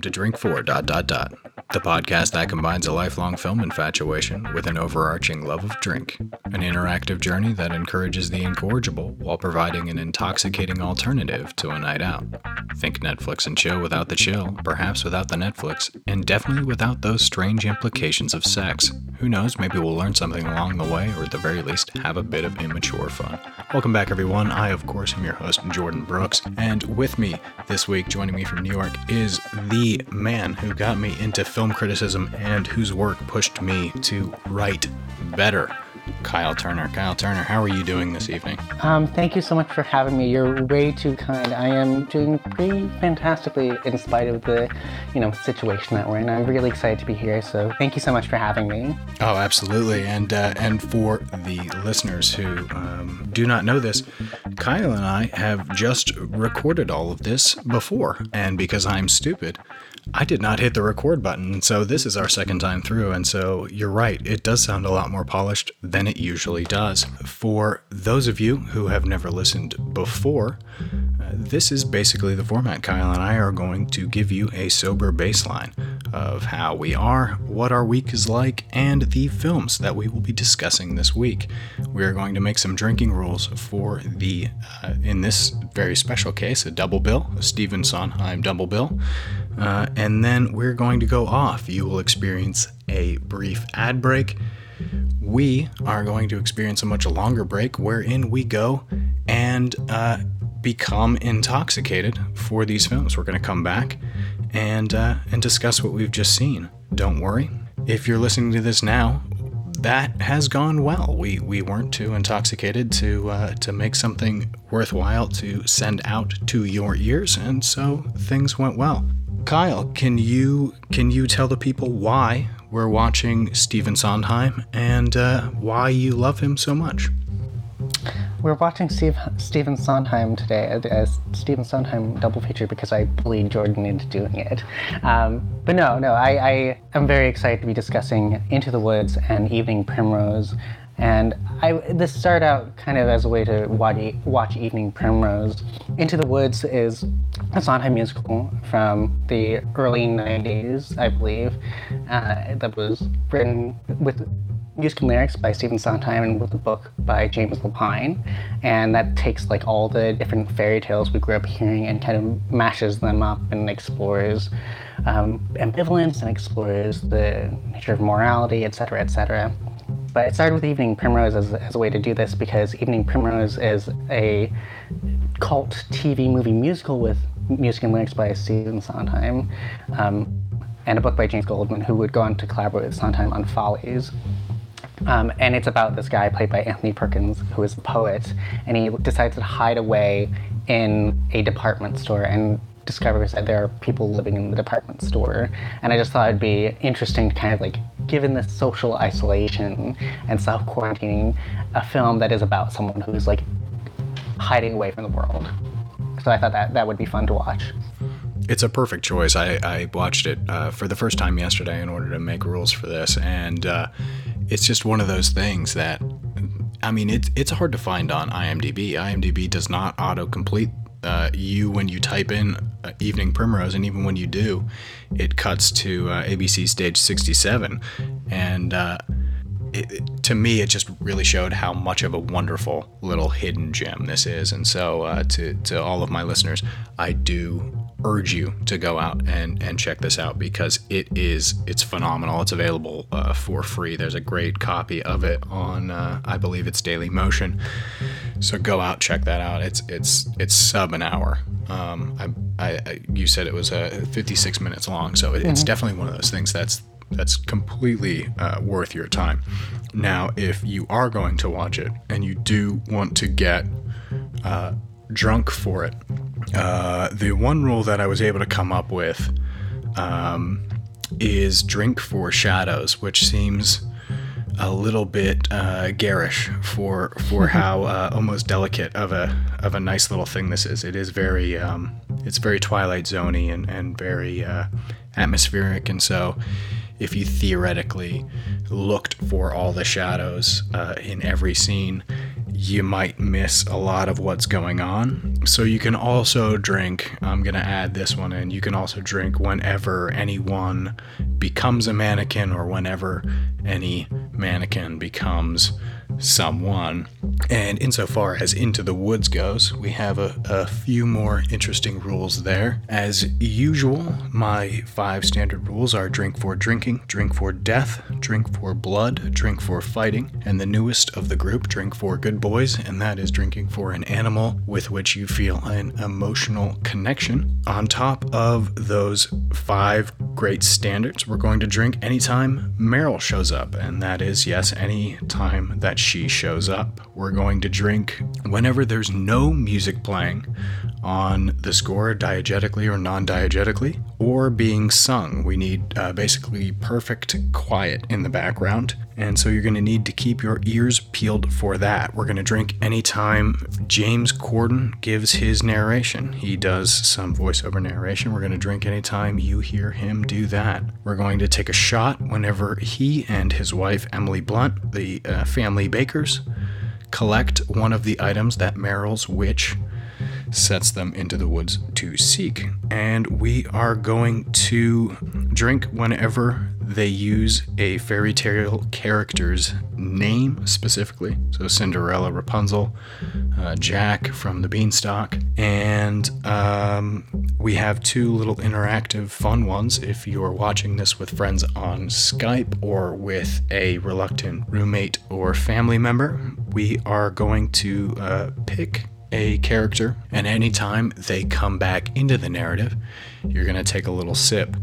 Welcome to Drink For dot dot dot, the podcast that combines a lifelong film infatuation with an overarching love of drink, an interactive journey that encourages the incorrigible while providing an intoxicating alternative to a night out. Think Netflix and chill without the chill, perhaps without the Netflix, and definitely without those strange implications of sex. Who knows, maybe we'll learn something along the way, or at the very least, have a bit of immature fun. Welcome back, everyone. I, of course, am your host, Jordan Brooks, and with me this week, joining me from New York, is the man who got me into film criticism and whose work pushed me to write better. Kyle Turner. Kyle Turner, how are you doing this evening? Um, thank you so much for having me. You're way too kind. I am doing pretty fantastically in spite of the, you know, situation that we're in. I'm really excited to be here. So thank you so much for having me. Oh, absolutely. And uh, and for the listeners who um, do not know this, Kyle and I have just recorded all of this before, and because I'm stupid. I did not hit the record button, so this is our second time through, and so you're right, it does sound a lot more polished than it usually does. For those of you who have never listened before, uh, this is basically the format. Kyle and I are going to give you a sober baseline of how we are, what our week is like, and the films that we will be discussing this week. We are going to make some drinking rules for the, uh, in this very special case, a double bill, a Stephen Sondheim double bill. Uh, and then we're going to go off. You will experience a brief ad break. We are going to experience a much longer break wherein we go and uh, become intoxicated for these films. We're going to come back and uh, and discuss what we've just seen. Don't worry. If you're listening to this now, that has gone well. We we weren't too intoxicated to uh, to make something worthwhile to send out to your ears, and so things went well. Kyle, can you can you tell the people why we're watching Stephen Sondheim and uh, why you love him so much? We're watching Steve, Stephen Sondheim today as Stephen Sondheim double feature because I bullied Jordan into doing it. Um, but no, no, I, I am very excited to be discussing Into the Woods and Evening Primrose. And I, this started out kind of as a way to watch, watch Evening Primrose. Into the Woods is a Sondheim musical from the early 90s, I believe, uh, that was written with musical lyrics by Stephen Sondheim and with a book by James Lapine. And that takes like all the different fairy tales we grew up hearing and kind of mashes them up and explores um, ambivalence and explores the nature of morality, etc., etc. But it started with Evening Primrose as, as a way to do this because Evening Primrose is a cult TV movie musical with music and lyrics by Stephen Sondheim. Um, and a book by James Goldman, who would go on to collaborate with Sondheim on Follies. Um, and it's about this guy played by Anthony Perkins, who is a poet, and he decides to hide away in a department store and discovers that there are people living in the department store. And I just thought it'd be interesting to kind of like, given the social isolation and self quarantining, a film that is about someone who's like hiding away from the world. So I thought that that would be fun to watch. It's a perfect choice. I, I watched it uh, for the first time yesterday in order to make rules for this, and uh, it's just one of those things that I mean, it's it's hard to find on IMDb. IMDb does not autocomplete uh, you when you type in uh, Evening Primrose, and even when you do, it cuts to uh, ABC Stage 67, and uh, it, it, to me, it just really showed how much of a wonderful little hidden gem this is. And so, uh, to to all of my listeners, I do urge you to go out and, and check this out because it is it's phenomenal. It's available uh, for free. There's a great copy of it on uh, I believe it's Daily Motion. So go out check that out. It's it's it's sub an hour. Um, I, I, you said it was uh, 56 minutes long, so it, mm-hmm. it's definitely one of those things that's that's completely uh, worth your time. Now, if you are going to watch it and you do want to get uh, drunk for it, uh, the one rule that I was able to come up with um, is drink for shadows, which seems a little bit uh, garish for for how uh, almost delicate of a of a nice little thing this is. It is very um, it's very Twilight Zoney and and very uh, atmospheric, and so if you theoretically looked for all the shadows uh, in every scene, you might miss a lot of what's going on. So you can also drink, I'm going to add this one in, you can also drink whenever anyone becomes a mannequin or whenever any mannequin becomes someone. And insofar as Into the Woods goes, we have a, a, few more interesting rules there. As usual, my five standard rules are drink for drinking, drink for death, drink for blood, drink for fighting, and the newest of the group, drink for good boys, and that is drinking for an animal with which you feel an emotional connection. On top of those five great standards, we're going to drink anytime Meryl shows up, and that is, yes, any time that she shows up. We're going to drink whenever there's no music playing on the score, diegetically or non diegetically, or being sung. We need uh, basically perfect quiet in the background. And so you're going to need to keep your ears peeled for that. We're going to drink anytime James Corden gives his narration. He does some voiceover narration. We're going to drink anytime you hear him do that. We're going to take a shot whenever he and his wife, Emily Blunt, the uh, family collect one of the items that Meryl's witch sets them into the woods to seek. And we are going to drink whenever they use a fairy tale character's name specifically. So Cinderella, Rapunzel, uh, Jack from the Beanstalk. And um, we have two little interactive fun ones if you're watching this with friends on Skype or with a reluctant roommate or family member. We are going to uh, pick a character, and anytime they come back into the narrative, you're going to take a little sip.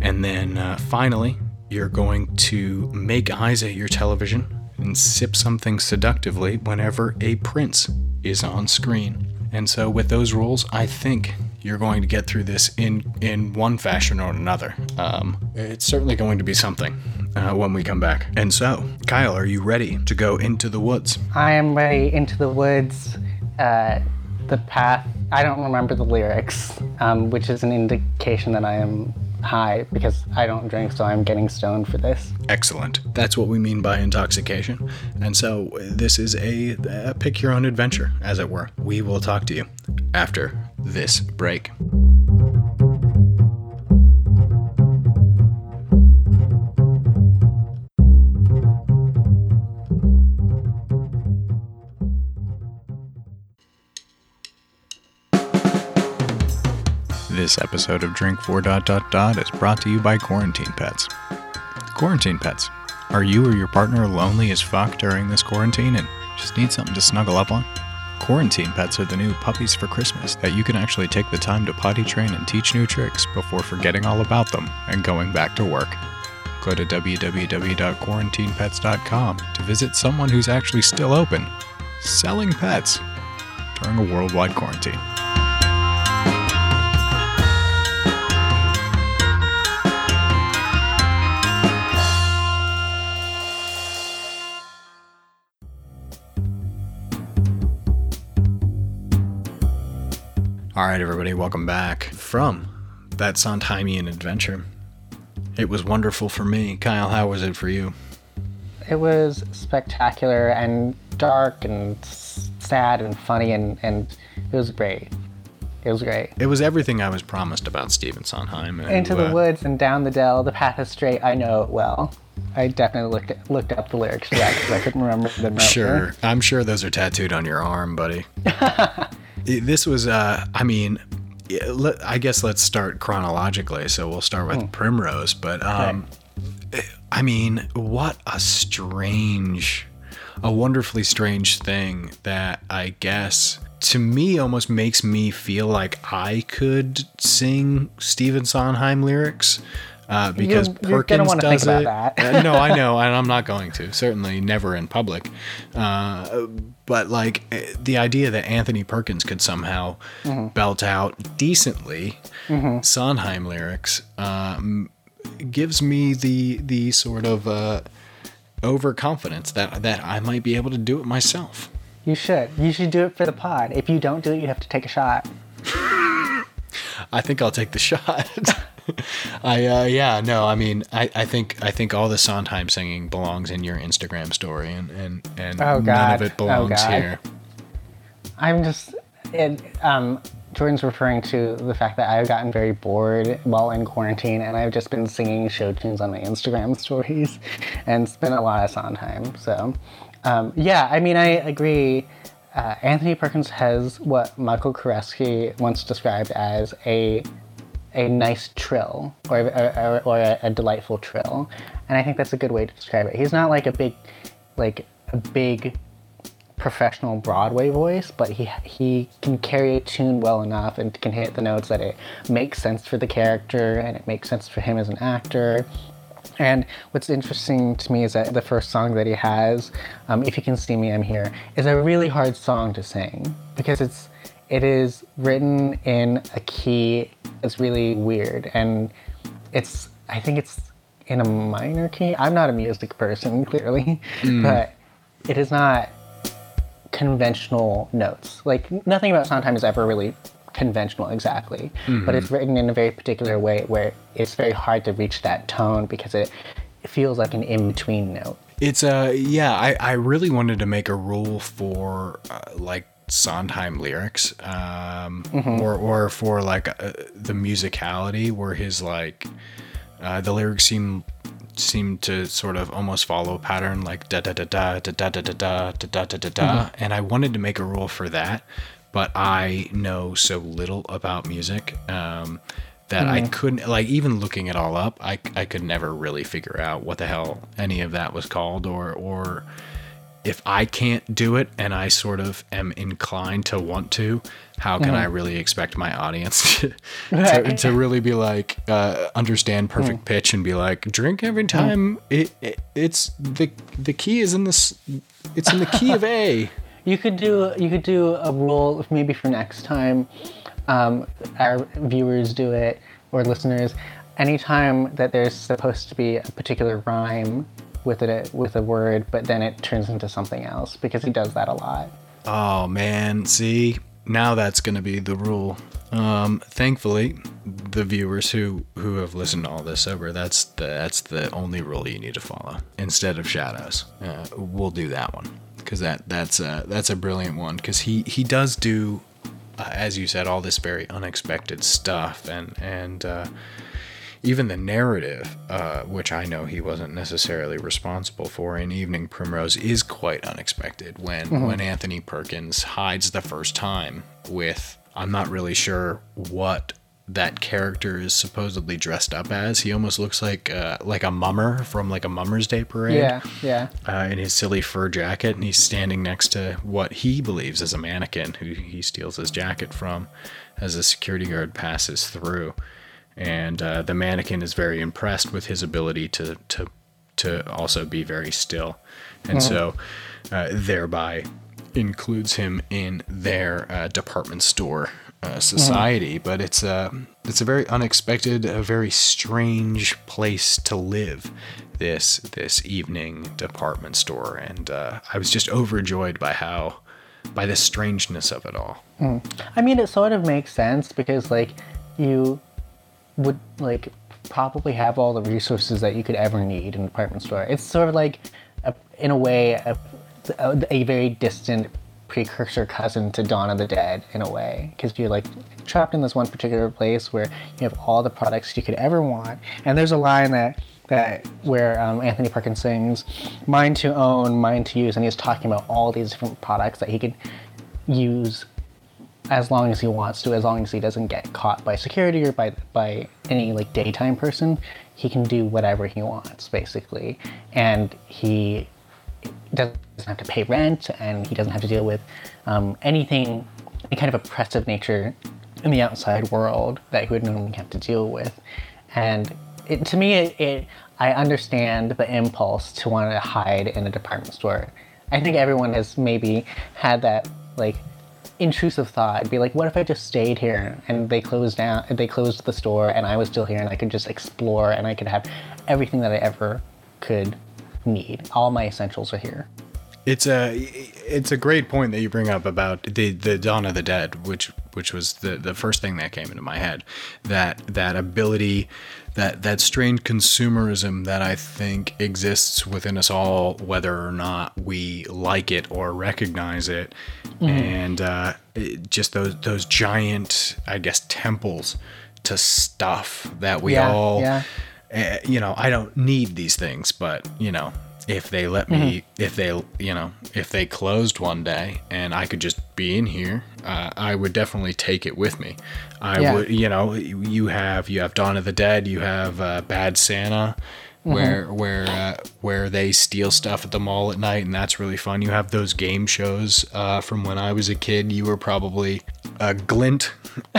And then uh, finally, you're going to make eyes at your television and sip something seductively whenever a prince is on screen. And so, with those rules, I think you're going to get through this in in one fashion or another. Um, it's certainly going to be something uh, when we come back. And so, Kyle, are you ready to go into the woods? I am ready into the woods uh, the path. I don't remember the lyrics, um, which is an indication that I am high because I don't drink, so I'm getting stoned for this. Excellent. That's what we mean by intoxication. And so this is a, a pick your own adventure, as it were. We will talk to you after this break. This episode of Drink 4 dot dot dot is brought to you by Quarantine Pets. Quarantine Pets. Are you or your partner lonely as fuck during this quarantine and just need something to snuggle up on? Quarantine Pets are the new puppies for Christmas that you can actually take the time to potty train and teach new tricks before forgetting all about them and going back to work. Go to www.quarantinepets.com to visit someone who's actually still open, selling pets during a worldwide quarantine. All right, everybody, welcome back from that Sondheimian adventure. It was wonderful for me. Kyle, how was it for you? It was spectacular and dark and sad and funny, and, and it was great. It was great. It was everything I was promised about Stephen Sondheim. And, Into the uh, woods and down the dell, the path is straight. I know it well. I definitely looked at, looked up the lyrics to that because I couldn't remember them. Sure, I'm sure those are tattooed on your arm, buddy. This was, uh, I mean, I guess let's start chronologically. So we'll start with Primrose, but um, I mean, what a strange, a wonderfully strange thing that I guess to me almost makes me feel like I could sing Stephen Sondheim lyrics. Uh, because You're- you're Perkins does it. that. Uh, no, I know, and I'm not going to. Certainly, never in public. Uh, but like eh, the idea that Anthony Perkins could somehow Mm-hmm. belt out decently Sondheim lyrics um, gives me the the sort of uh, overconfidence that that I might be able to do it myself. You should. You should do it for the pod. If you don't do it, you have to take a shot. I think I'll take the shot. I uh, yeah no I mean I, I think I think all the Sondheim singing belongs in your Instagram story and and, and Oh, none of it Oh, belongs God. here. I'm just, it, um, Jordan's referring to the fact that I've gotten very bored while in quarantine, and I've just been singing show tunes on my Instagram stories, and spent a lot of Sondheim. So, um, yeah, I mean, I agree. Uh, Anthony Perkins has what Michael Koresky once described as a a nice trill or, or, or a, a delightful trill, and I think that's a good way to describe it. He's not like a big, like a big professional Broadway voice, but he he can carry a tune well enough and can hit the notes that it makes sense for the character and it makes sense for him as an actor. And what's interesting to me is that the first song that he has, um, "If You Can See Me, I'm Here," is a really hard song to sing because it's it is written in a key that's really weird and it's I think it's in a minor key. I'm not a music person clearly, but it is not conventional notes. Like nothing about Sondheim is ever really conventional exactly, but it's written in a very particular way where it's very hard to reach that tone because it, it feels like an in-between note. It's uh yeah I I really wanted to make a rule for uh, like Sondheim lyrics um or or for like uh, the musicality where his like uh, the lyrics seem seem to sort of almost follow a pattern like da da da da da da da da da da da da da da and I wanted to make a rule for that but I know so little about music um, that I couldn't like even looking it all up I, I could never really figure out what the hell any of that was called or or if I can't do it and I sort of am inclined to want to, how can I really expect my audience to, to, to really be like uh, understand perfect pitch and be like drink every time it, it it's the the key is in this it's in the key of A. You could do you could do a rule maybe for next time. Um, our viewers do it or listeners. Anytime that there's supposed to be a particular rhyme with it with a word, but then it turns into something else because he does that a lot. Oh man, see now that's gonna be the rule. Um, thankfully, the viewers who who have listened to all this sober, that's the that's the only rule you need to follow instead of shadows. Uh, we'll do that one because that that's a that's a brilliant one because he he does do, uh, as you said, all this very unexpected stuff and and. Uh, even the narrative, uh, which I know he wasn't necessarily responsible for in Evening Primrose, is quite unexpected. When when Anthony Perkins hides the first time with, I'm not really sure what that character is supposedly dressed up as. He almost looks like uh, like a mummer from like a Mummer's Day parade Yeah, yeah. uh, in his silly fur jacket, and he's standing next to what he believes is a mannequin who he steals his jacket from as a security guard passes through. And uh, the mannequin is very impressed with his ability to to to also be very still, and so uh, thereby includes him in their uh, department store uh, society. But it's a it's a very unexpected, a very strange place to live. This this evening department store, and uh, I was just overjoyed by how by the strangeness of it all. I mean, it sort of makes sense because like you would like probably have all the resources that you could ever need in a department store. It's sort of like, a, in a way, a, a, very distant precursor cousin to Dawn of the Dead in a way because you're like trapped in this one particular place where you have all the products you could ever want. And there's a line that that where um, Anthony Perkins sings, "Mine to own, mine to use," and he's talking about all these different products that he could use as long as he wants to, as long as he doesn't get caught by security or by by any like daytime person, he can do whatever he wants basically, and he doesn't have to pay rent and he doesn't have to deal with um, anything, any kind of oppressive nature in the outside world that he would normally have to deal with, and it, to me, it, it I understand the impulse to want to hide in a department store. I think everyone has maybe had that like intrusive thought It'd be like what if i just stayed here and they closed down they closed the store and i was still here and i could just explore and i could have everything that i ever could need all my essentials are here It's a it's a great point that you bring up about the the Dawn of the Dead, which which was the the first thing that came into my head. That that ability, that that strange consumerism that I think exists within us all, whether or not we like it or recognize it, and uh, it- just those those giant, I guess, temples to stuff that we Yeah, all yeah. uh, you know, I don't need these things, but you know, if they let me, if they, you know, if they closed one day and I could just be in here, uh, I would definitely take it with me. I Yeah. would, you know, you have you have Dawn of the Dead, you have uh, Bad Santa. Where where uh, where they steal stuff at the mall at night and that's really fun. You have those game shows uh, from when I was a kid. You were probably uh, Glint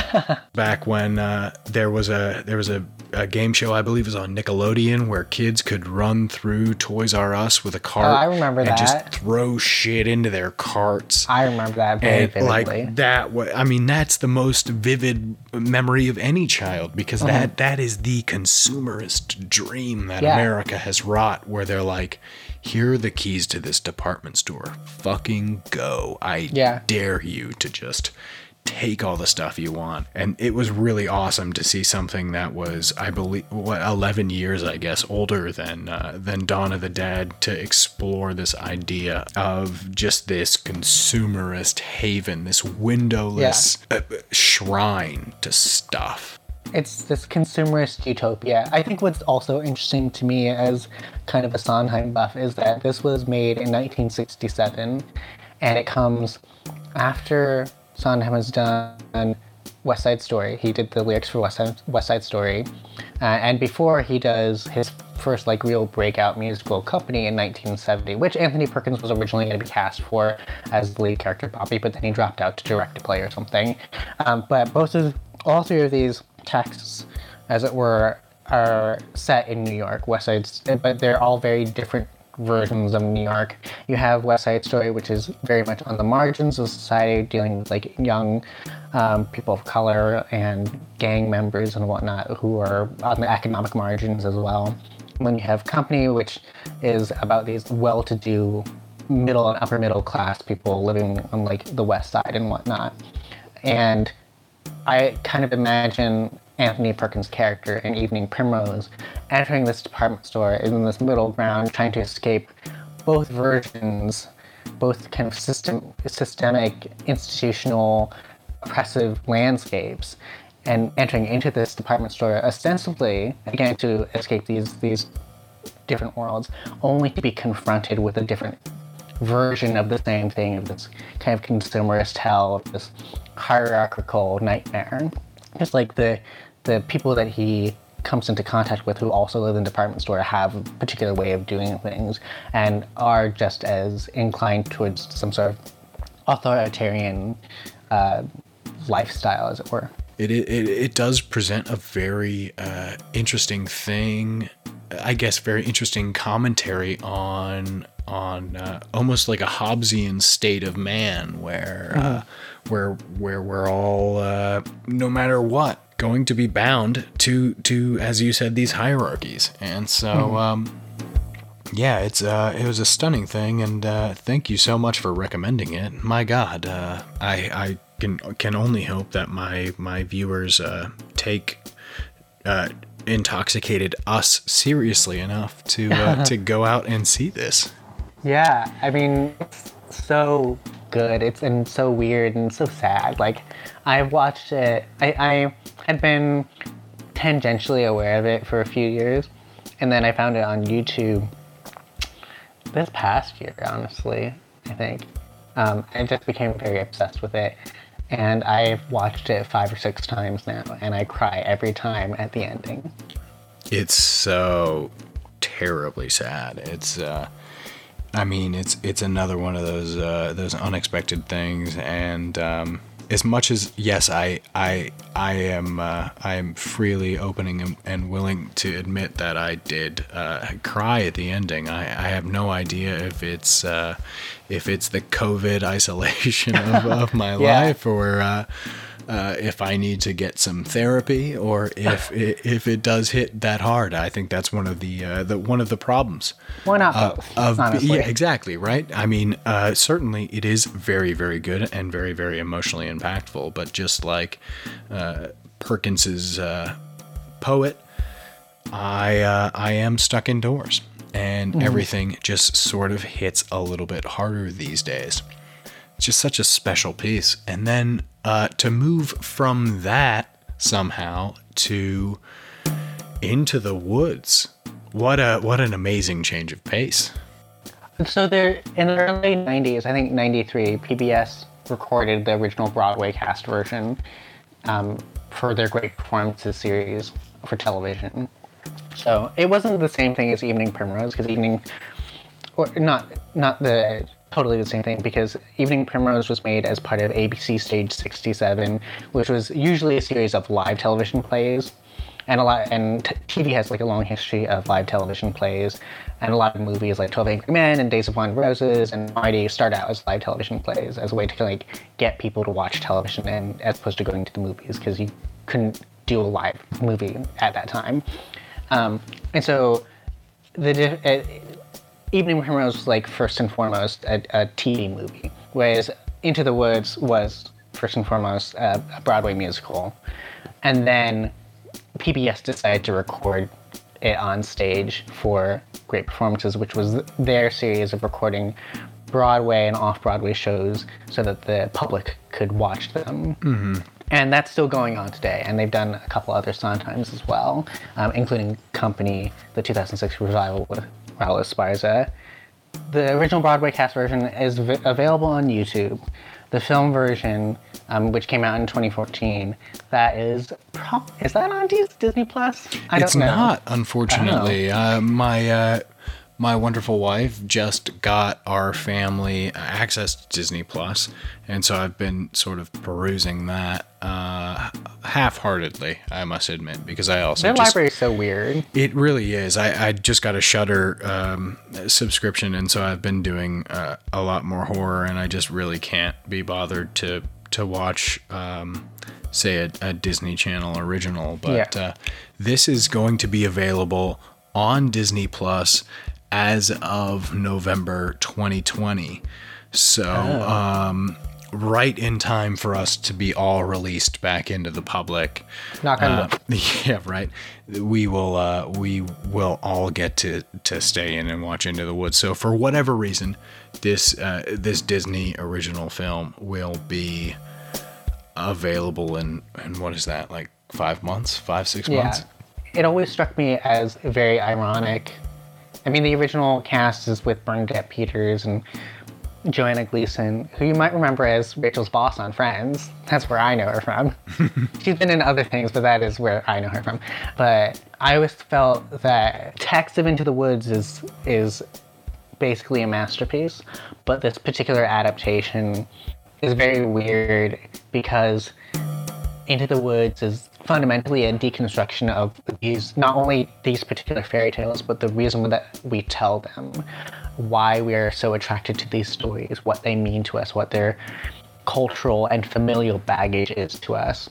back when uh, there was a there was a, a game show I believe was on Nickelodeon where kids could run through Toys R Us with a cart. Oh, I remember and that. just throw shit into their carts. I remember that very and vividly. like that, I mean, that's the most vivid memory of any child because mm-hmm. that that is the consumerist dream that. Yeah. America has wrought, where they're like, "Here are the keys to this department store. Fucking go! I Yeah. dare you to just." Take all the stuff you want. And it was really awesome to see something that was i believe what 11 years i guess older than uh, than dawn of the dead to explore this idea of just this consumerist haven this windowless uh, shrine to stuff. It's this consumerist utopia. I think what's also interesting to me as kind of a Sondheim buff is that this was made in 1967 and it comes after Sondheim has done West Side Story. He did the lyrics for West Side, West Side Story. Uh, and before he does his first like real breakout musical company in 1970, which Anthony Perkins was originally going to be cast for as the lead character Bobby, but then he dropped out to direct a play or something. Um, but both of all three of these texts, as it were, are set in New York, West Side, but they're all very different versions of New York. You have West Side Story, which is very much on the margins of society, dealing with like young um, people of color and gang members and whatnot who are on the economic margins as well. And then you have Company, which is about these well-to-do middle and upper middle class people living on like the West Side and whatnot. And I kind of imagine Anthony Perkins' character in Evening Primrose entering this department store in this middle ground, trying to escape both versions, both kind of system, systemic, institutional, oppressive landscapes, and entering into this department store ostensibly again to escape these these different worlds, only to be confronted with a different version of the same thing, of this kind of consumerist hell, of this hierarchical nightmare. Just like the the people that he comes into contact with who also live in department store have a particular way of doing things and are just as inclined towards some sort of authoritarian uh, lifestyle, as it were. It, it, it it does present a very uh, interesting thing, I guess, very interesting commentary on on uh, almost like a Hobbesian state of man, where uh, where where we're all, uh, no matter what, going to be bound to to as you said these hierarchies, and so. Um, yeah, it's uh, it was a stunning thing, and uh, thank you so much for recommending it. My God, uh, I I can can only hope that my my viewers uh, take uh, intoxicated us seriously enough to uh, to go out and see this. Yeah, I mean, it's so good. It's and so weird and so sad. Like, I've watched it. I, I had been tangentially aware of it for a few years, and then I found it on YouTube this past year. Honestly, I think um, I just became very obsessed with it, and I've watched it five or six times now, and I cry every time at the ending. It's so terribly sad. It's uh I mean, it's it's another one of those uh those unexpected things and um as much as yes, I I I am uh, I am freely opening and, and willing to admit that I did uh, cry at the ending. I, I have no idea if it's uh, if it's the COVID isolation of, of my Yeah. life or uh, if I need to get some therapy or if it, if it does hit that hard. I think that's one of the uh, the one of the problems. Why not uh, both? of yeah, exactly right. I mean, uh, certainly it is very very good and very very emotionally impactful. But just like uh, Perkins's uh, poet, I uh, I am stuck indoors, and everything just sort of hits a little bit harder these days. Just such a special piece, and then uh, to move from that somehow to into the woods. What a what an amazing change of pace. So there, in the early '90s, I think '93, PBS recorded the original Broadway cast version um, for their Great Performances series for television. So it wasn't the same thing as Evening Primrose, because Evening, or not not the totally the same thing, because Evening Primrose was made as part of ABC Stage 67, which was usually a series of live television plays. And a lot and t- TV has like a long history of live television plays, and a lot of movies like Twelve Angry Men and Days of Wine and Roses and Marty start out as live television plays as a way to like get people to watch television and as opposed to going to the movies because you couldn't do a live movie at that time, um, and so the di- Evening Primrose was like first and foremost a, a TV movie, whereas Into the Woods was first and foremost a, a Broadway musical, and then PBS decided to record it on stage for Great Performances, which was their series of recording Broadway and off Broadway shows so that the public could watch them. Mm-hmm. And that's still going on today. And they've done a couple other Sondheims as well, um, including Company, the 2006 revival with Raul Esparza. The original Broadway cast version is v- available on YouTube. The film version, um, which came out in 2014, that is pro- is that on Disney Plus? I it's don't know. not, unfortunately. Uh, my uh, my wonderful wife just got our family access to Disney Plus, and so I've been sort of perusing that uh, half-heartedly. I must admit, because I also Their just, library is so weird. It really is. I, I just got a Shudder um, subscription, and so I've been doing uh, a lot more horror, and I just really can't be bothered to to watch, um, say, a, a Disney Channel original. But Yeah. uh, this is going to be available on Disney Plus as of November 2020. So. Um, Right in time for us to be all released back into the public. Knock on Uh, wood. yeah, right. We will uh, we will all get to to stay in and watch Into the Woods. So for whatever reason, this uh, this Disney original film will be available in in what is that like five months, five six Yeah. months. It always struck me as very ironic. I mean, the original cast is with Bernadette Peters and Joanna Gleason, who you might remember as Rachel's boss on Friends. That's where I know her from. She's been in other things, but that is where I know her from. But I always felt that Text of Into the Woods is is basically a masterpiece, but this particular adaptation is very weird because into the Woods is fundamentally a deconstruction of these, not only these particular fairy tales, but the reason that we tell them, why we are so attracted to these stories, what they mean to us, what their cultural and familial baggage is to us.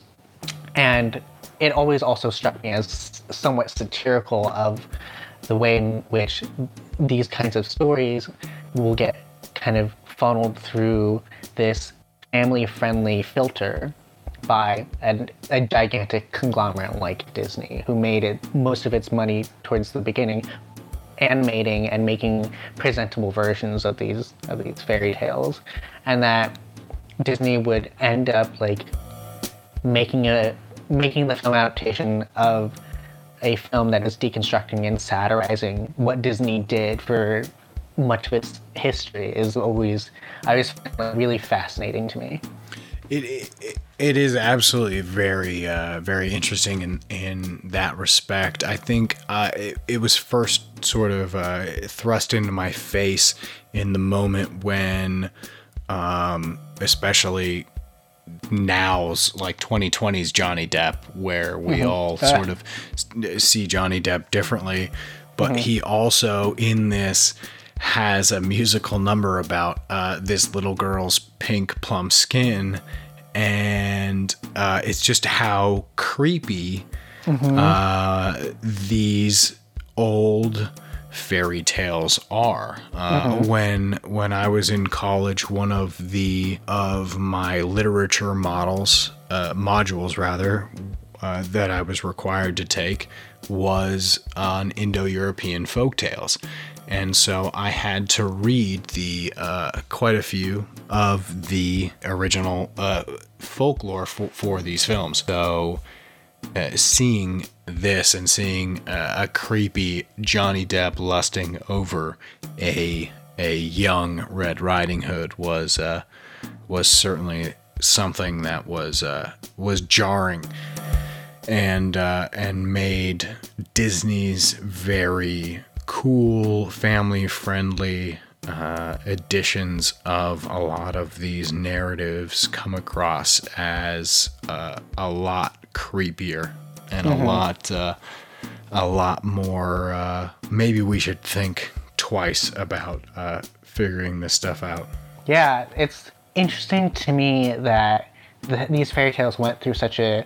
And it always also struck me as somewhat satirical of the way in which these kinds of stories will get kind of funneled through this family friendly filter by an, a gigantic conglomerate like Disney, who made it most of its money towards the beginning animating and making presentable versions of these of these fairy tales, and that Disney would end up like making a making the film adaptation of a film that is deconstructing and satirizing what Disney did for much of its history is always I always really fascinating to me. It, it it is absolutely very uh, very interesting in in that respect. I think uh, it, it was first sort of uh, thrust into my face in the moment when, um, especially now's like 2020's Johnny Depp, where we all sort of see Johnny Depp differently, but he also in this has a musical number about uh, this little girl's pink plum skin and uh, it's just how creepy uh, these old fairy tales are. Uh, When when I was in college, one of the of my literature models uh, modules rather uh, that I was required to take was on Indo-European folk tales. And so I had to read the uh, quite a few of the original uh, folklore for, for these films. So uh, seeing this and seeing uh, a creepy Johnny Depp lusting over a a young Red Riding Hood was uh, was certainly something that was uh, was jarring and and made Disney's very cool, family friendly uh, editions of a lot of these narratives come across as uh, a lot creepier and a lot uh, a lot more. Uh, maybe we should think twice about uh, figuring this stuff out. Yeah, it's interesting to me that the, these fairy tales went through such a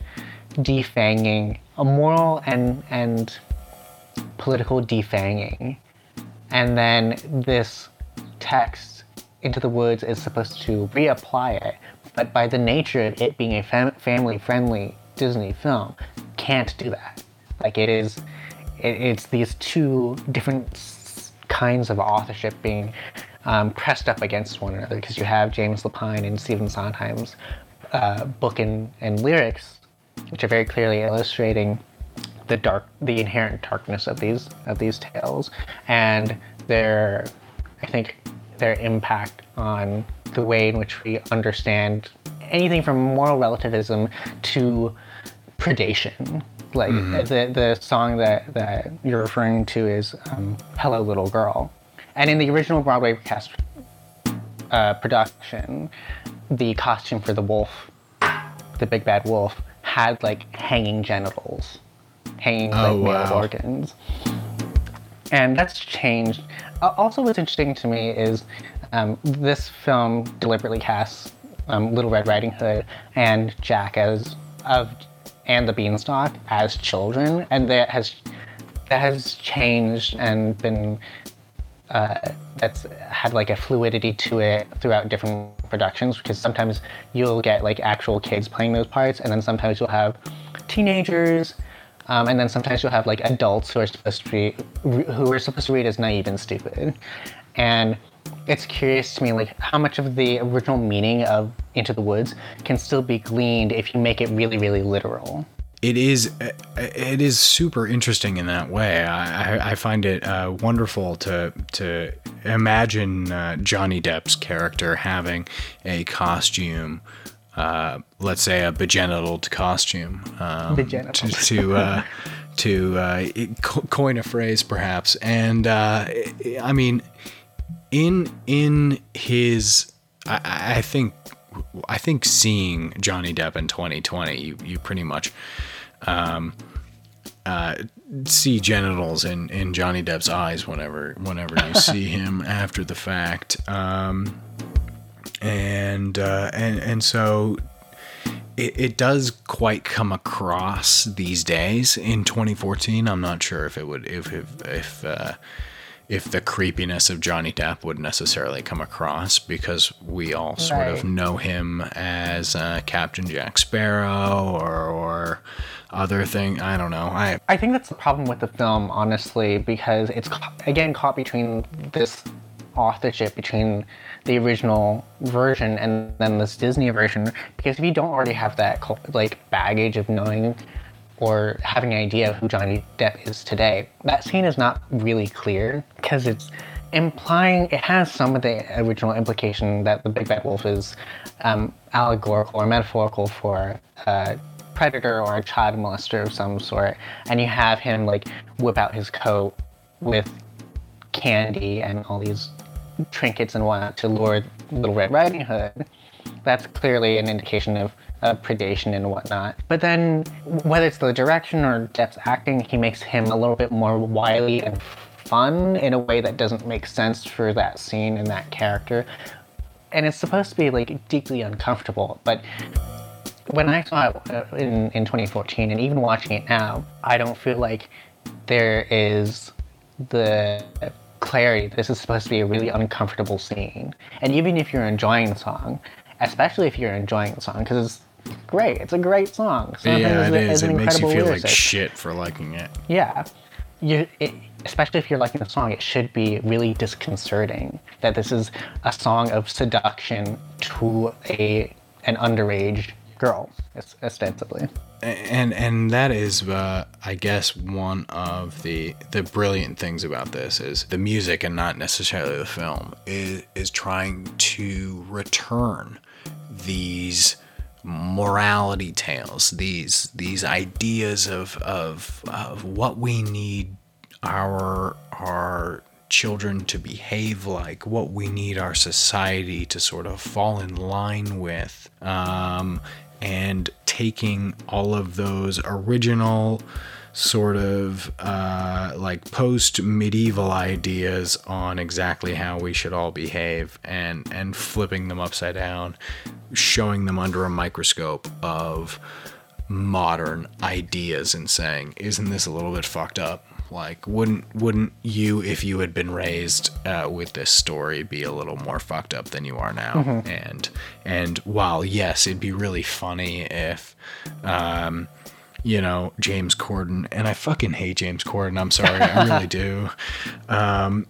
defanging, a moral and and political defanging, and then this text into the woods is supposed to reapply it, but by the nature of it being a fam- family-friendly Disney film, can't do that. Like it is, it, it's these two different s- kinds of authorship being um, pressed up against one another because you have James Lapine and Stephen Sondheim's uh, book and, and lyrics, which are very clearly illustrating the dark, the inherent darkness of these of these tales, and their, I think, their impact on the way in which we understand anything from moral relativism to predation. Like the the song that that you're referring to is um, "Hello, Little Girl," and in the original Broadway cast uh, production, the costume for the wolf, the big bad wolf, had like hanging genitals, like Oh, male wow. organs, and that's changed. Uh, also, what's interesting to me is um, this film deliberately casts um, Little Red Riding Hood and Jack as of and the Beanstalk as children, and that has that has changed and been uh, that's had like a fluidity to it throughout different productions because sometimes you'll get like actual kids playing those parts and then sometimes you'll have teenagers um, and then sometimes you'll have like adults who are supposed to be who are supposed to read as naive and stupid and it's curious to me like how much of the original meaning of into the woods can still be gleaned if you make it really really literal it is it is super interesting in that way. I, I- I find it uh, wonderful to to imagine uh, Johnny Depp's character having a costume, uh, let's say a begenitaled costume, um, Begenitaled. to to, uh, to uh, co- coin a phrase perhaps. And uh, I mean, in in his, I, I I think I think seeing Johnny Depp in 2020, you, you pretty much um, uh, see genitals in, in Johnny Depp's eyes whenever whenever you see him after the fact. Um, and uh, and and so it, it does quite come across these days in 2014. I'm not sure if it would if if if, uh, if the creepiness of Johnny Depp would necessarily come across because we all sort of know him as uh, Captain Jack Sparrow or or other thing. I don't know. I I think that's the problem with the film, honestly, because it's again caught between this authorship between the original version and then this Disney version. Because if you don't already have that like baggage of knowing or having an idea of who Johnny Depp is today, that scene is not really clear because it's implying it has some of the original implication that the Big Bad Wolf is um, allegorical or metaphorical for a predator or a child molester of some sort, and you have him like whip out his coat with candy and all these trinkets and whatnot to lure Little Red Riding Hood. That's clearly an indication of, of predation and whatnot. But then, whether it's the direction or Depp's acting, he makes him a little bit more wily and fun in a way that doesn't make sense for that scene and that character. And it's supposed to be like deeply uncomfortable, but when I saw it uh, in, in 2014 and even watching it now, I don't feel like there is the clarity. This is supposed to be a really uncomfortable scene. And even if you're enjoying the song, especially if you're enjoying the song, because it's great, it's a great song. Yeah, it a- is. It makes you feel like shit for liking it. Yeah. You, it, especially if you're liking the song, it should be really disconcerting that this is a song of seduction to a an underage girl, ostensibly. and and that is uh, i guess one of the the brilliant things about this is the music and not necessarily the film is is trying to return these morality tales these these ideas of of of what we need our our children to behave like, what we need our society to sort of fall in line with, um, and taking all of those original sort of uh, like post medieval ideas on exactly how we should all behave and and flipping them upside down showing them under a microscope of modern ideas and saying, "Isn't this a little bit fucked up?" Like, wouldn't wouldn't you, if you had been raised uh, with this story, be a little more fucked up than you are now? And and while yes, it'd be really funny if, um, you know, James Corden, and I fucking hate James Corden. I'm sorry, I really do. Um,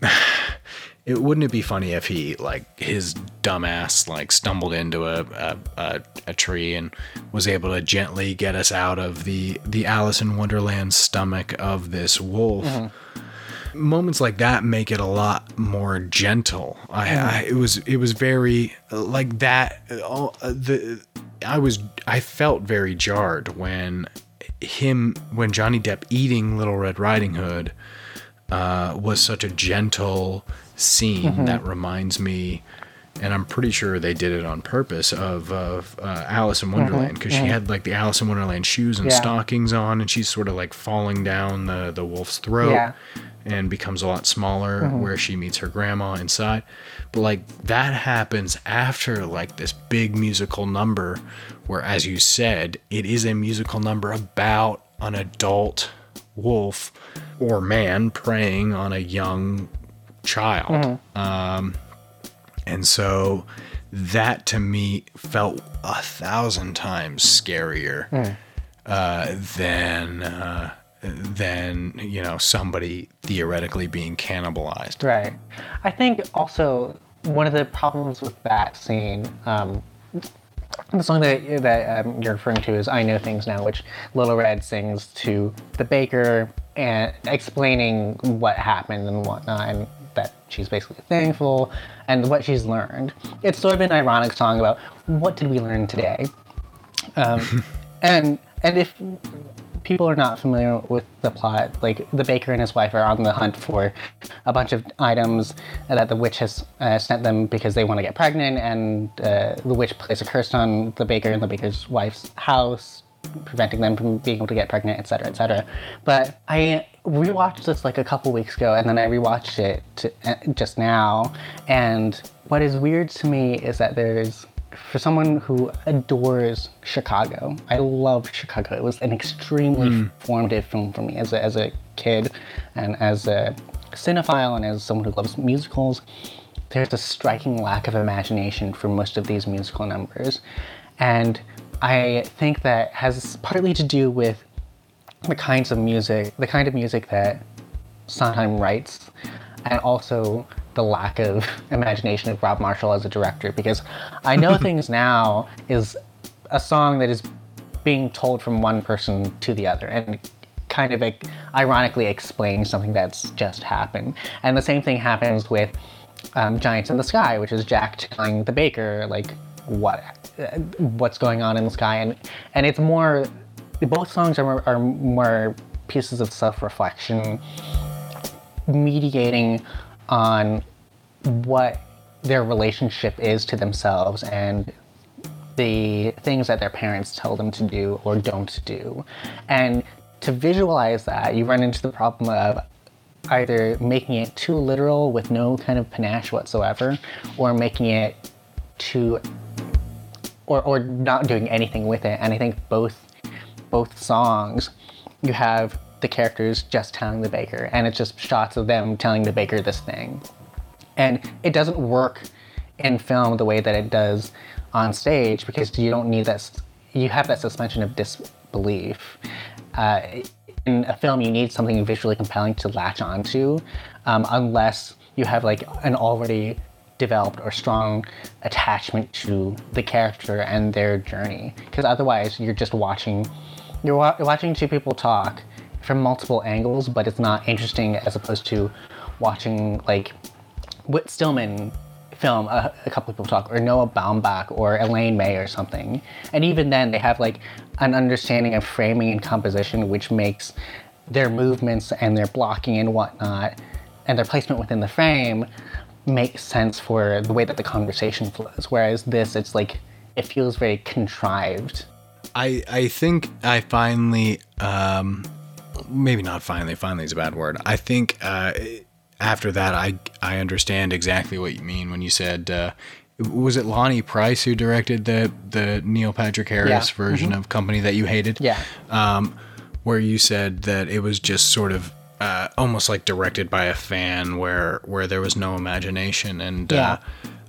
it wouldn't it be funny if he like his dumbass like stumbled into a, a, a, a tree and was able to gently get us out of the the Alice in Wonderland stomach of this wolf. Moments like that make it a lot more gentle. I, I it was it was very like that. uh, The I was I felt very jarred when him when Johnny Depp eating Little Red Riding Hood uh, was such a gentle scene mm-hmm. that reminds me, and I'm pretty sure they did it on purpose of of uh, Alice in mm-hmm. Wonderland because she had like the Alice in Wonderland shoes and Yeah. stockings on, and she's sort of like falling down the the wolf's throat. Yeah. And becomes a lot smaller mm-hmm. where she meets her grandma inside. But like that happens after like this big musical number where as you said, it is a musical number about an adult wolf or man preying on a young child. Um, and so that to me felt a thousand times scarier uh, than uh, than you know somebody theoretically being cannibalized. Right. I think also one of the problems with that scene, um, the song that that um, you're referring to is "I Know Things Now," which Little Red sings to the baker and explaining what happened and whatnot, and she's basically thankful and what she's learned. It's sort of an ironic song about what did we learn today, um, and and if people are not familiar with the plot, like the baker and his wife are on the hunt for a bunch of items that the witch has uh, sent them because they want to get pregnant, and uh, the witch plays a curse on the baker and the baker's wife's house, preventing them from being able to get pregnant, etc., etc. But I rewatched this like a couple weeks ago, and then I rewatched it to, uh, just now, and what is weird to me is that there's for someone who adores Chicago, I love Chicago. It was an extremely formative film for me as a, as a kid and as a cinephile and as someone who loves musicals. There's a striking lack of imagination for most of these musical numbers. And I think that has partly to do with the kinds of music, the kind of music that Sondheim writes, and also the lack of imagination of Rob Marshall as a director. Because I Know Things Now is a song that is being told from one person to the other, and kind of like, ironically explains something that's just happened. And the same thing happens with um, Giants in the Sky, which is Jack telling the baker like what what's going on in the sky, and and it's more. Both songs are are more pieces of self-reflection mediating on what their relationship is to themselves and the things that their parents tell them to do or don't do. And to visualize that, you run into the problem of either making it too literal with no kind of panache whatsoever, or making it too or or not doing anything with it. And I think both both songs, you have the characters just telling the baker, and it's just shots of them telling the baker this thing, and it doesn't work in film the way that it does on stage because you don't need that. You have that suspension of disbelief. Uh, in a film, you need something visually compelling to latch onto, um, unless you have like an already developed or strong attachment to the character and their journey. Because otherwise, you're just watching, you're, wa- watching two people talk from multiple angles, but it's not interesting as opposed to watching like Whit Stillman film a, a couple of people talk, or Noah Baumbach, or Elaine May, or something. And even then, they have like an understanding of framing and composition, which makes their movements and their blocking and whatnot, and their placement within the frame make sense for the way that the conversation flows. Whereas this, it's like it feels very contrived. I I think I finally um maybe not finally finally is a bad word. I think uh after that I I understand exactly what you mean when you said uh was it Lonny Price who directed the the Neil Patrick Harris Yeah. Mm-hmm. version of Company that you hated? Yeah. Um where you said that it was just sort of uh, almost like directed by a fan where where there was no imagination and Yeah. uh,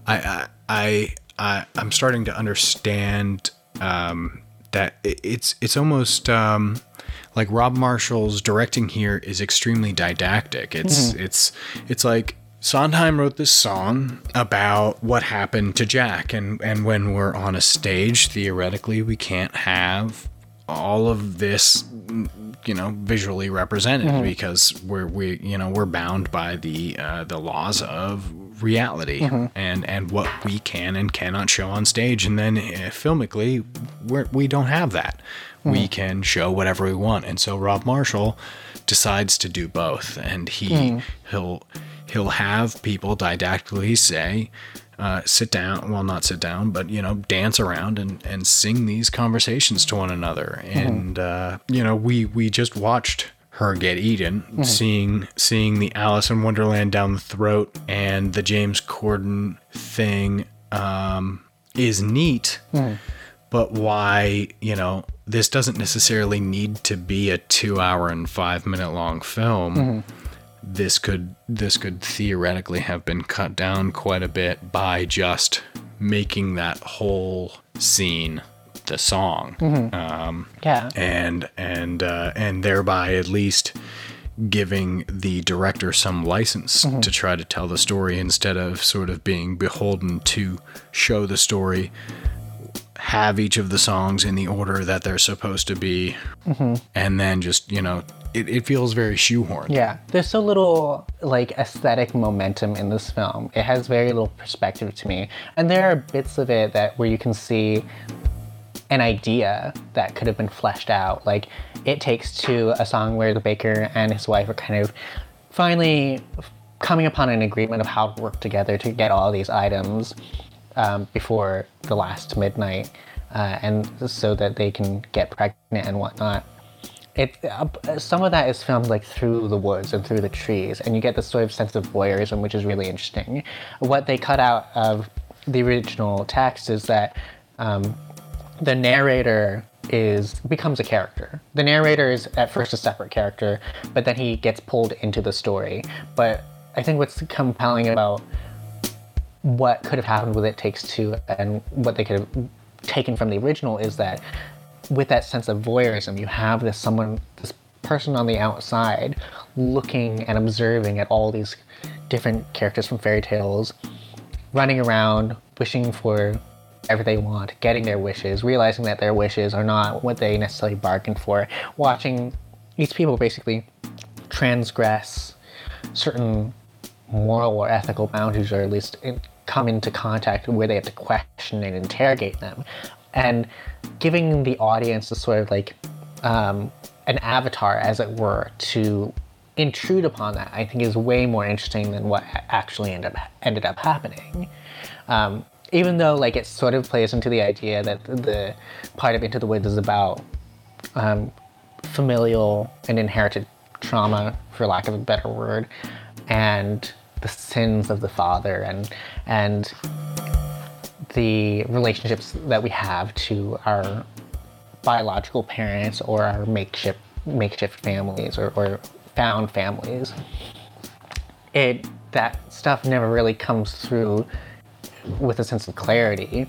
I, I I I I'm starting to understand um, that it's it's almost um, like Rob Marshall's directing here is extremely didactic. It's it's it's like Sondheim wrote this song about what happened to Jack, and and when we're on a stage, theoretically, we can't have all of this you know visually represented because we're we you know we're bound by the uh, the laws of reality and and what we can and cannot show on stage. And then uh, filmically we're, we don't have that. We can show whatever we want. And so Rob Marshall decides to do both. And he he'll he'll have people didactically say uh, sit down well not sit down but you know dance around and and sing these conversations to one another. And uh, you know we we just watched her get eaten seeing seeing the alice in wonderland down the throat and the james corden thing um, is neat but why you know this doesn't necessarily need to be a two hour and five minute long film this could this could theoretically have been cut down quite a bit by just making that whole scene the song. Um, Yeah. and and uh, and thereby at least giving the director some license to try to tell the story instead of sort of being beholden to show the story have each of the songs in the order that they're supposed to be. Mm-hmm. And then just you know it, it feels very shoehorned. Yeah, there's so little like aesthetic momentum in this film. It has very little perspective to me, and there are bits of it that where you can see an idea that could have been fleshed out. Like it takes to a song where the baker and his wife are kind of finally coming upon an agreement of how to work together to get all these items um, before the last midnight, uh, and so that they can get pregnant and whatnot. It uh, some of that is filmed like through the woods and through the trees and you get this sort of sense of voyeurism which is really interesting. What they cut out of the original text is that um, the narrator is becomes a character. The narrator is at first a separate character but then he gets pulled into the story. But i think what's compelling about what could have happened with It Takes Two and what they could have taken from the original is that with that sense of voyeurism, you have this someone, this person on the outside looking and observing at all these different characters from fairy tales running around, wishing for whatever they want, getting their wishes, realizing that their wishes are not what they necessarily bargained for, watching these people basically transgress certain moral or ethical boundaries, or at least come into contact where they have to question and interrogate them, and giving the audience a sort of like um, an avatar, as it were, to intrude upon that, I think is way more interesting than what actually ended up ended up happening. Um, even though like it sort of plays into the idea that the part of Into the Woods is about um, familial and inherited trauma, for lack of a better word, and the sins of the father and and the relationships that we have to our biological parents or our makeshift makeshift families or, or found families. It that stuff never really comes through with a sense of clarity.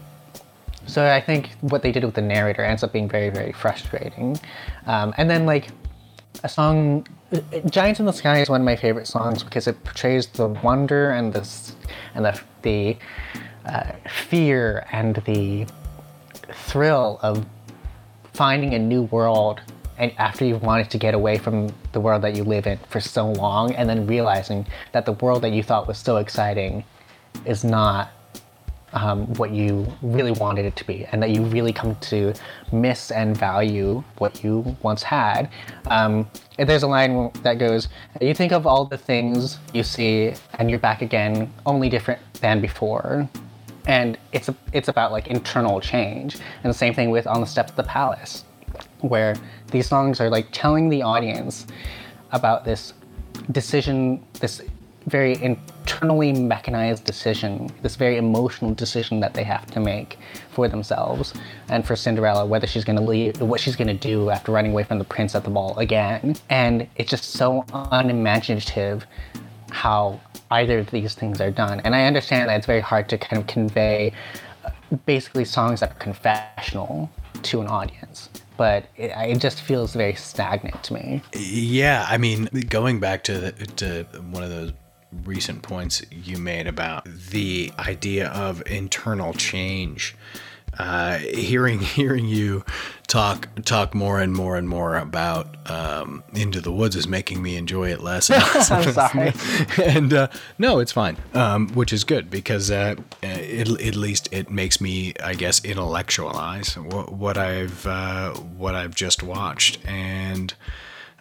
So I think what they did with the narrator ends up being very, very frustrating. Um, and then like a song, "Giants in the Sky" is one of my favorite songs because it portrays the wonder and the and the the uh, fear and the thrill of finding a new world and after you've wanted to get away from the world that you live in for so long and then realizing that the world that you thought was so exciting is not um, what you really wanted it to be and that you really come to miss and value what you once had. Um, there's a line that goes you think of all the things you see and you're back again only different than before. And it's a, it's about like internal change. And the same thing with on the steps of the palace where these songs are like telling the audience about this decision this very internally mechanized decision this very emotional decision that they have to make for themselves and for cinderella whether she's going to leave what she's going to do after running away from the prince at the ball again and it's just so unimaginative how either of these things are done. And I understand that it's very hard to kind of convey uh, basically songs that are confessional to an audience. But it, it just feels very stagnant to me. Yeah, I mean, going back to the, to one of those recent points you made about the idea of internal change. Uh, hearing hearing you talk talk more and more and more about um, Into the Woods is making me enjoy it less. And less I'm sorry. and uh, no, it's fine, um, which is good because uh, it, at least it makes me, I guess, intellectualize what, what I've uh, what I've just watched, and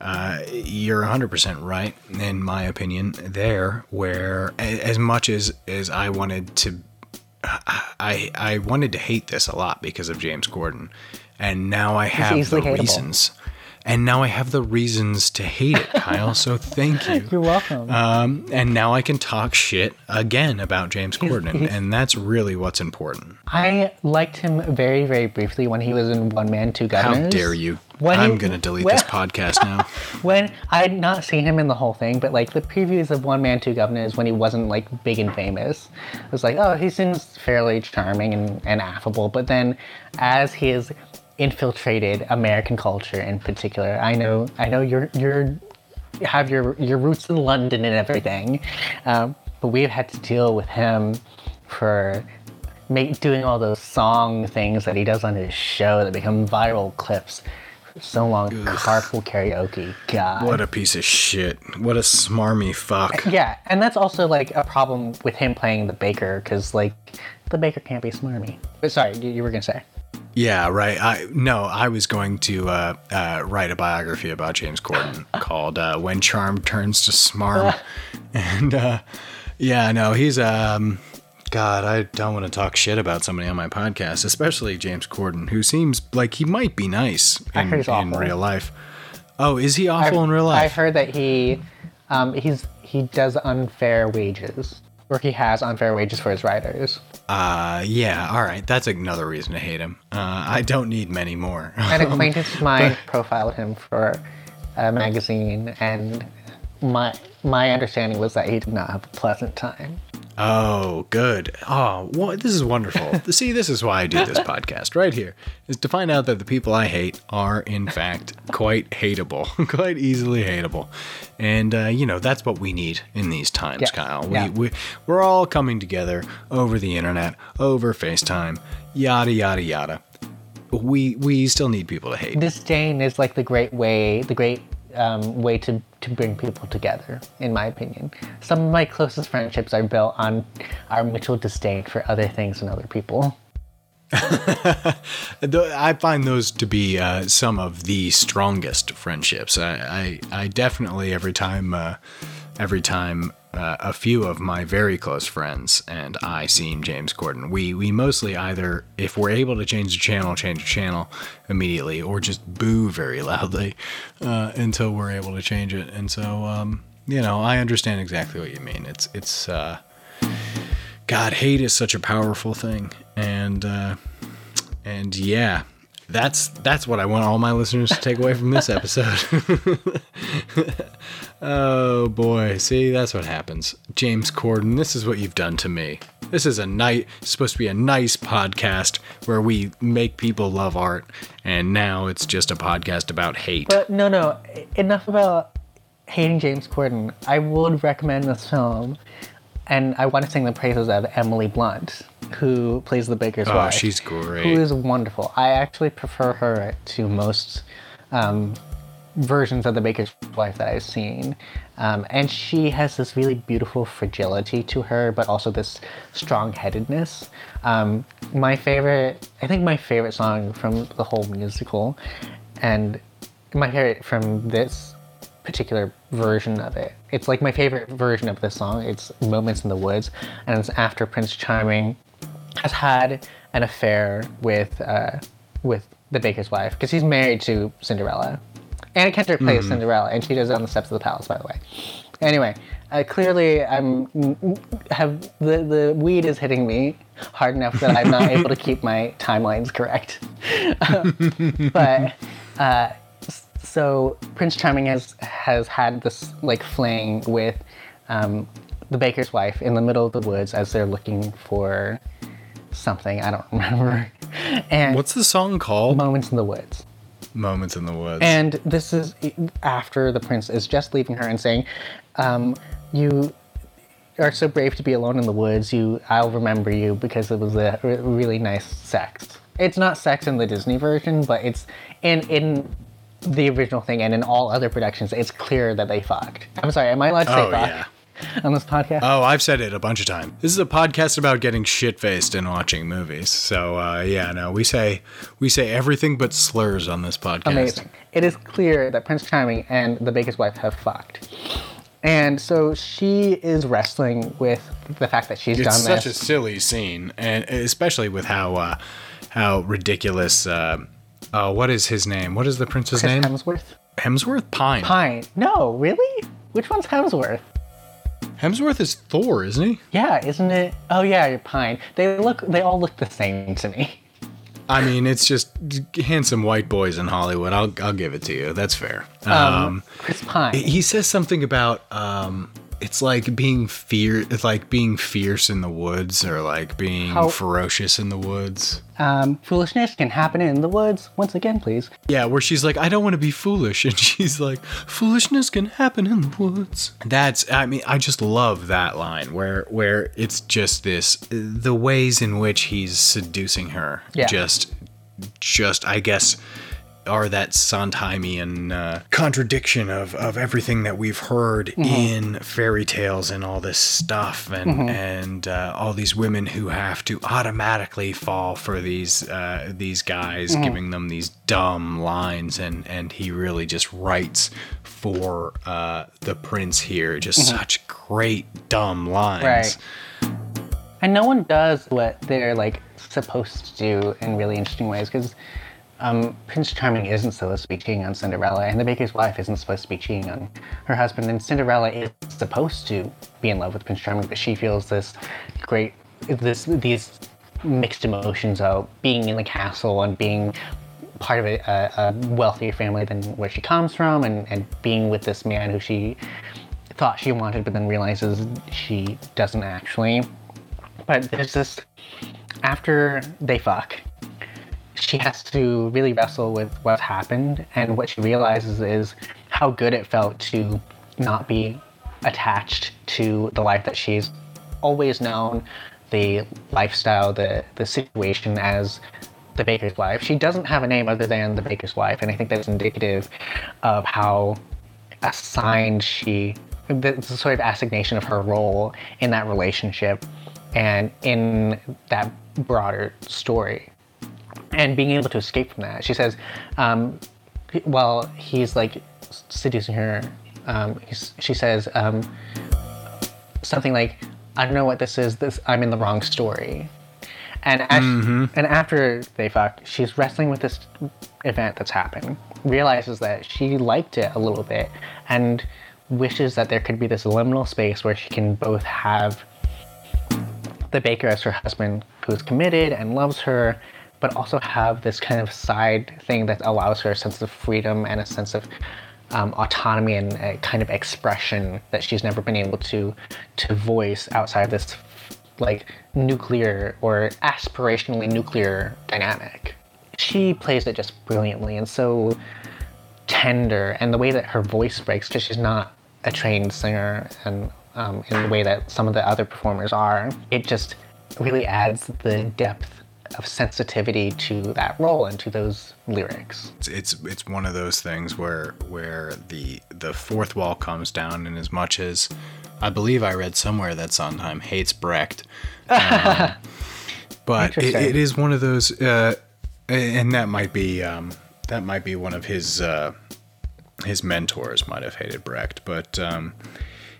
uh, you're 100% right in my opinion there. Where as much as as I wanted to, I I wanted to hate this a lot because of James Corden, and now I have the hateable. reasons. And now I have the reasons to hate it, Kyle. So thank you. You're welcome. Um, and now I can talk shit again about James Corden, and, he's- and that's really what's important. I liked him very, very briefly when he was in One Man, Two How dare you? When I'm he- gonna delete when- this podcast now. When I had not seen him in the whole thing, but like the previews of One Man, Two Guvnors when he wasn't like big and famous, it was like, oh, he seems fairly charming and, and affable. But then as he has infiltrated American culture in particular, I know I know you're you're have your your roots in London and everything, um, but we've had to deal with him for make, doing all those song things that he does on his show that become viral clips for so long. Carpool karaoke, God. What a piece of shit. What a smarmy fuck. yeah, and that's also like a problem with him playing the baker because like the baker can't be smarmy. But sorry, you, you were gonna say. Yeah, right. I no, I was going to uh, uh, write a biography about James Corden called uh, "When Charm Turns to Smarm," and uh, yeah, no, he's um, God, I don't want to talk shit about somebody on my podcast, especially James Corden, who seems like he might be nice in, in real life. Oh, is he awful in real life? I heard that he, um, he's he does unfair wages, or he has unfair wages for his writers. Uh, yeah. All right, that's another reason to hate him. Uh, I don't need many more. An acquaintance of mine profiled him for a magazine, and my my understanding was that he did not have a pleasant time. Oh, good. Oh, well, this is wonderful. See, this is why I do this podcast right here, is to find out that the people I hate are, in fact, quite hateable, quite easily hateable. And, uh, you know, that's what we need in these times, Yes. Kyle. We, Yeah. we, we're all coming together over the internet, over FaceTime, yada, yada, yada. We, we still need people to hate. Disdain is like the great way, the great um, way to to bring people together, in my opinion. Some of my closest friendships are built on our mutual disdain for other things and other people. I find those to be uh, some of the strongest friendships. I, I, I definitely every time, uh, every time uh, a few of my very close friends and I see James Corden, we we mostly either, if we're able to change the channel, change the channel immediately, or just boo very loudly uh, until we're able to change it. And so, um, you know, I understand exactly what you mean. It's it's. Uh, God, hate is such a powerful thing, and uh, and yeah, that's that's what I want all my listeners to take away from this episode. oh boy, see that's what happens, James Corden. This is what you've done to me. This is a night supposed to be a nice podcast where we make people love art, and now it's just a podcast about hate. But no, no, enough about hating James Corden. I would recommend this film, and I want to sing the praises of Emily Blunt, who plays the baker's oh, wife. she's great. Who is wonderful. I actually prefer her to most um, versions of the baker's wife that I've seen. Um, and she has this really beautiful fragility to her, but also this strong headedness. Um, my favorite, I think my favorite song from the whole musical, and my favorite from this particular version of it. It's like my favorite version of this song. It's Moments in the Woods, and it's after Prince Charming has had an affair with uh, with the baker's wife because he's married to Cinderella. Anna Kendrick plays Cinderella, and she does it on the steps of the palace, by the way. Anyway, uh, clearly I'm have the the weed is hitting me hard enough that I'm not able to keep my timelines correct. but uh, so Prince Charming has has had this like fling with um, the baker's wife in the middle of the woods as they're looking for something I don't remember. And What's the song called? moments in the woods. Moments in the Woods. And this is after the prince is just leaving her and saying, um, "You are so brave to be alone in the woods. You, I'll remember you because it was a really nice sex. It's not sex in the Disney version, but it's in in the original thing and in all other productions. It's clear that they fucked. I'm sorry. Am I allowed to say Oh, fuck yeah. on this podcast? Oh, I've said it a bunch of times. This is a podcast about getting shit faced and watching movies. So uh, yeah, no, we say we say everything but slurs on this podcast. Amazing. It is clear that Prince Charming and the baker's wife have fucked. And so she is wrestling with the fact that she's It's done such this. a silly scene, and especially with how uh, how ridiculous. Uh, uh, what is his name? What is the prince's Chris name? Hemsworth? Hemsworth. Pine. Pine. No, really? Which one's Hemsworth? Hemsworth is Thor, isn't he? Yeah, isn't it? Oh yeah, you're Pine. They look. They all look the same to me. I mean, it's just handsome white boys in Hollywood. I'll I'll give it to you. That's fair. Um, Um, Chris Pine. he says something about um, it's like being fear, it's like being fierce in the woods, or like being How- ferocious in the woods. Um, foolishness can happen in the woods. Once again, please. Yeah, where she's like, I don't want to be foolish, and she's like, foolishness can happen in the woods. That's, I mean, I just love that line where where it's just this, the ways in which he's seducing her, Yeah. just, just, I guess, are that Sondheimian uh, contradiction of of everything that we've heard in fairy tales and all this stuff, and and uh, all these women who have to automatically fall for these uh, these guys giving them these dumb lines, and and he really just writes for uh, the prince here, just such great dumb lines. Right. And no one does what they're like supposed to do in really interesting ways because um, Prince Charming isn't supposed to be cheating on Cinderella, and the baker's wife isn't supposed to be cheating on her husband, and Cinderella is supposed to be in love with Prince Charming, but she feels this great, this these mixed emotions of being in the castle and being part of a, a, a wealthier family than where she comes from, and, and being with this man who she thought she wanted, but then realizes she doesn't actually. But there's this after they fuck, she has to really wrestle with what's happened, and what she realizes is how good it felt to not be attached to the life that she's always known, the lifestyle, the the situation as the baker's wife. She doesn't have a name other than the baker's wife, and I think that's indicative of how assigned she the, the sort of assignation of her role in that relationship and in that broader story and being able to escape from that. She says um, well he's like seducing her um, he's, she says um, something like i don't know what this is. This i'm in the wrong story. And as, and after they fuck, she's wrestling with this event that's happened. Realizes that she liked it a little bit, and wishes that there could be this liminal space where she can both have the baker as her husband who's committed and loves her, but also have this kind of side thing that allows her a sense of freedom and a sense of um, autonomy and a kind of expression that she's never been able to to voice outside of this like nuclear or aspirationally nuclear dynamic. She plays it just brilliantly and so tender, and the way that her voice breaks, because she's not a trained singer, and um, in the way that some of the other performers are, it just really adds the depth of sensitivity to that role and to those lyrics. It's, it's it's one of those things where where the the fourth wall comes down, and as much as I believe I read somewhere that Sondheim hates Brecht, um, but it, it is one of those, uh, and that might be um, that might be one of his uh, his mentors might have hated Brecht, but um,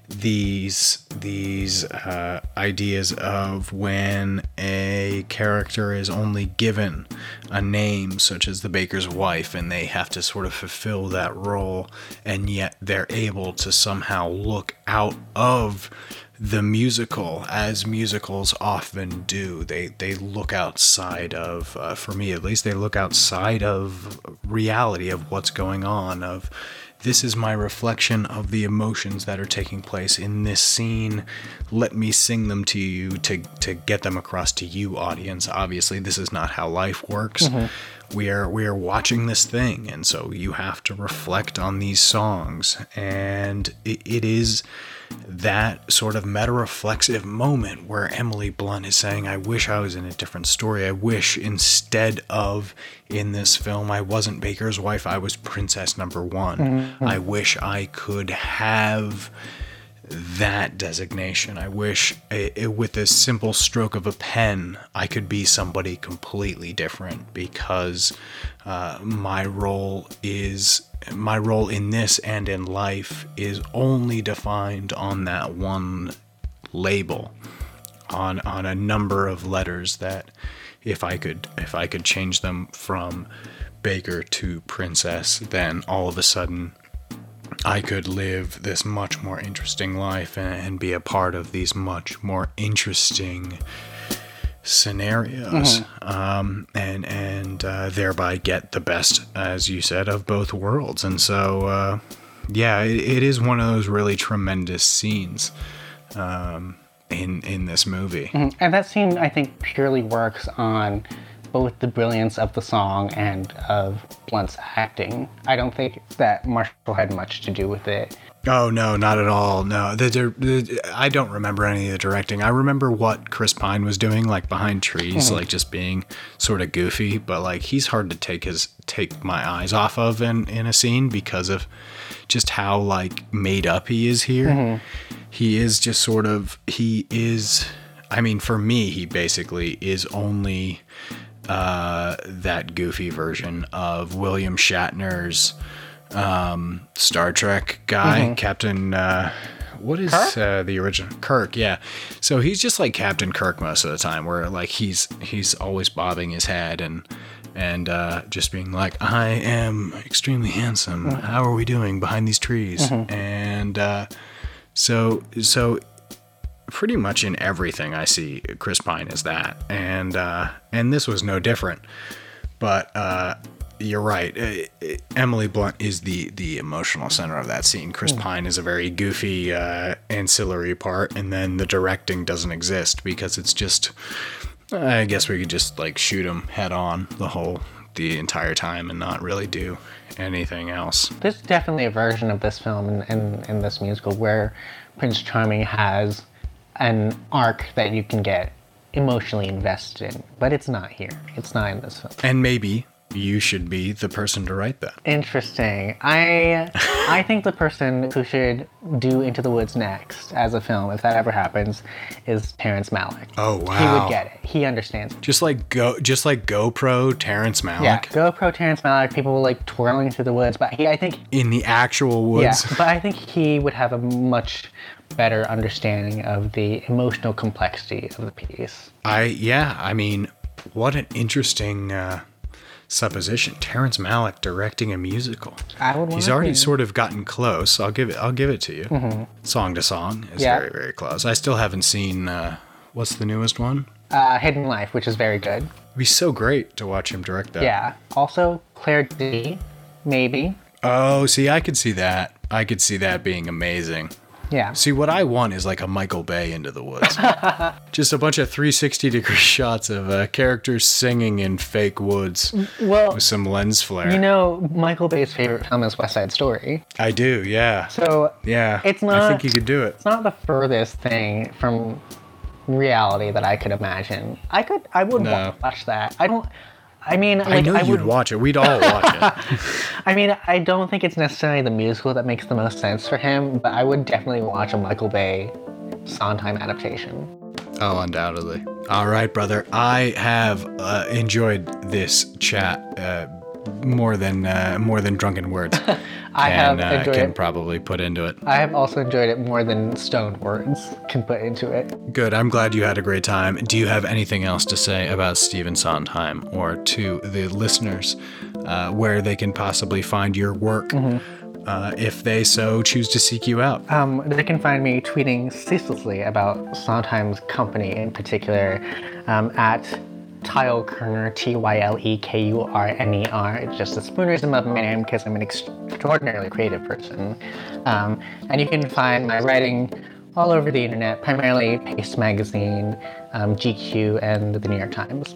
these these uh, ideas of when a character is only given a name such as the baker's wife and they have to sort of fulfill that role and yet they're able to somehow look out of the musical as musicals often do. They they look outside of uh, for me at least they look outside of reality of what's going on of this is my reflection of the emotions that are taking place in this scene. Let me sing them to you to, to get them across to you, audience. Obviously, this is not how life works. Mm-hmm. We are we are watching this thing, and so you have to reflect on these songs. And it, it is that sort of meta reflexive moment where Emily Blunt is saying, I wish I was in a different story. I wish instead of in this film, I wasn't Baker's wife, I was princess number one. Mm-hmm. I wish I could have that designation. I wish it, with a simple stroke of a pen, I could be somebody completely different because uh, my role is my role in this and in life is only defined on that one label on on a number of letters that if I could if I could change them from baker to princess then all of a sudden I could live this much more interesting life and, and be a part of these much more interesting scenarios mm-hmm. um, and and uh, thereby get the best as you said of both worlds and so uh, yeah it, it is one of those really tremendous scenes um, in in this movie mm-hmm. and that scene i think purely works on both the brilliance of the song and of Blunt's acting. I don't think that Marshall had much to do with it. Oh no, not at all. No, the, the, I don't remember any of the directing. I remember what Chris Pine was doing, like behind trees, like just being sort of goofy. But like he's hard to take his take my eyes off of in in a scene because of just how like made up he is here. Mm-hmm. He is just sort of he is. I mean, for me, he basically is only uh, that goofy version of William Shatner's um, Star Trek guy, mm-hmm. Captain. Uh, what is uh, the original Kirk? Yeah, so he's just like Captain Kirk most of the time, where like he's he's always bobbing his head and and uh, just being like, "I am extremely handsome. Mm-hmm. How are we doing behind these trees?" Mm-hmm. And uh, so so pretty much in everything I see Chris Pine is that, and uh, and this was no different. But uh, you're right. Uh, Emily Blunt is the the emotional center of that scene. Chris mm. Pine is a very goofy uh, ancillary part, and then the directing doesn't exist because it's just. I guess we could just like shoot him head on the whole the entire time and not really do anything else. There's definitely a version of this film in, in, in this musical where Prince Charming has an arc that you can get emotionally invested in, but it's not here. It's not in this film. And maybe you should be the person to write that. Interesting. I I think the person who should do Into the Woods next as a film, if that ever happens, is Terrence Malick. Oh wow. He would get it. He understands. Just like go just like GoPro Terrence Malick. Yeah, GoPro Terrence Malick, people were like twirling through the woods, but he I think in the actual woods. Yeah, but I think he would have a much better understanding of the emotional complexity of the piece. I yeah, I mean, what an interesting uh, supposition. Terrence Malick directing a musical. I would. He's already sort of gotten close. I'll give it. I'll give it to you. Mm-hmm. Song to song is yeah. very very close. I still haven't seen uh, what's the newest one? Uh, Hidden Life, which is very good. It'd be so great to watch him direct that. Yeah. Also, Claire Denis, maybe. Oh, see, I could see that. I could see that being amazing. Yeah. See, what I want is like a Michael Bay into the woods. Just a bunch of 360 degree shots of uh, characters singing in fake woods Well, with some lens flare. you know, Michael Bay's favorite film is West Side Story. I do, yeah. So Yeah. It's not, I think you could do it. it's not the furthest thing from reality that I could imagine. I could, I would No. watch that. I don't. I mean, like, I know you'd would. watch it. We'd all watch it. I mean, I don't think it's necessarily the musical that makes the most sense for him, but I would definitely watch a Michael Bay Sondheim adaptation. Oh, undoubtedly. All right, brother. I have uh, enjoyed this chat uh, more than uh, more than drunken words. I have and, uh, can it. probably put into it. I have also enjoyed it more than stoned words can put into it. Good. I'm glad you had a great time. Do you have anything else to say about Stephen Sondheim or to the listeners uh, where they can possibly find your work uh, if they so choose to seek you out? Um, they can find me tweeting ceaselessly about Sondheim's company in particular um, at Tyle Kurner, T Y L E K U R N E R. It's just a spoonerism of my name because I'm an extraordinarily creative person. Um, and you can find my writing all over the internet, primarily Paste Magazine, um, GQ, and the New York Times.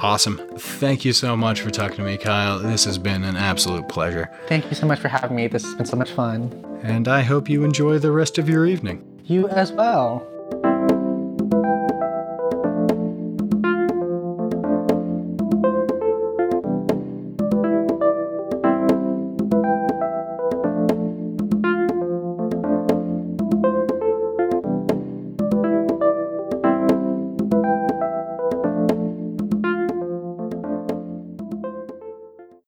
Awesome. Thank you so much for talking to me, Kyle. This has been an absolute pleasure. Thank you so much for having me. This has been so much fun. And I hope you enjoy the rest of your evening. You as well.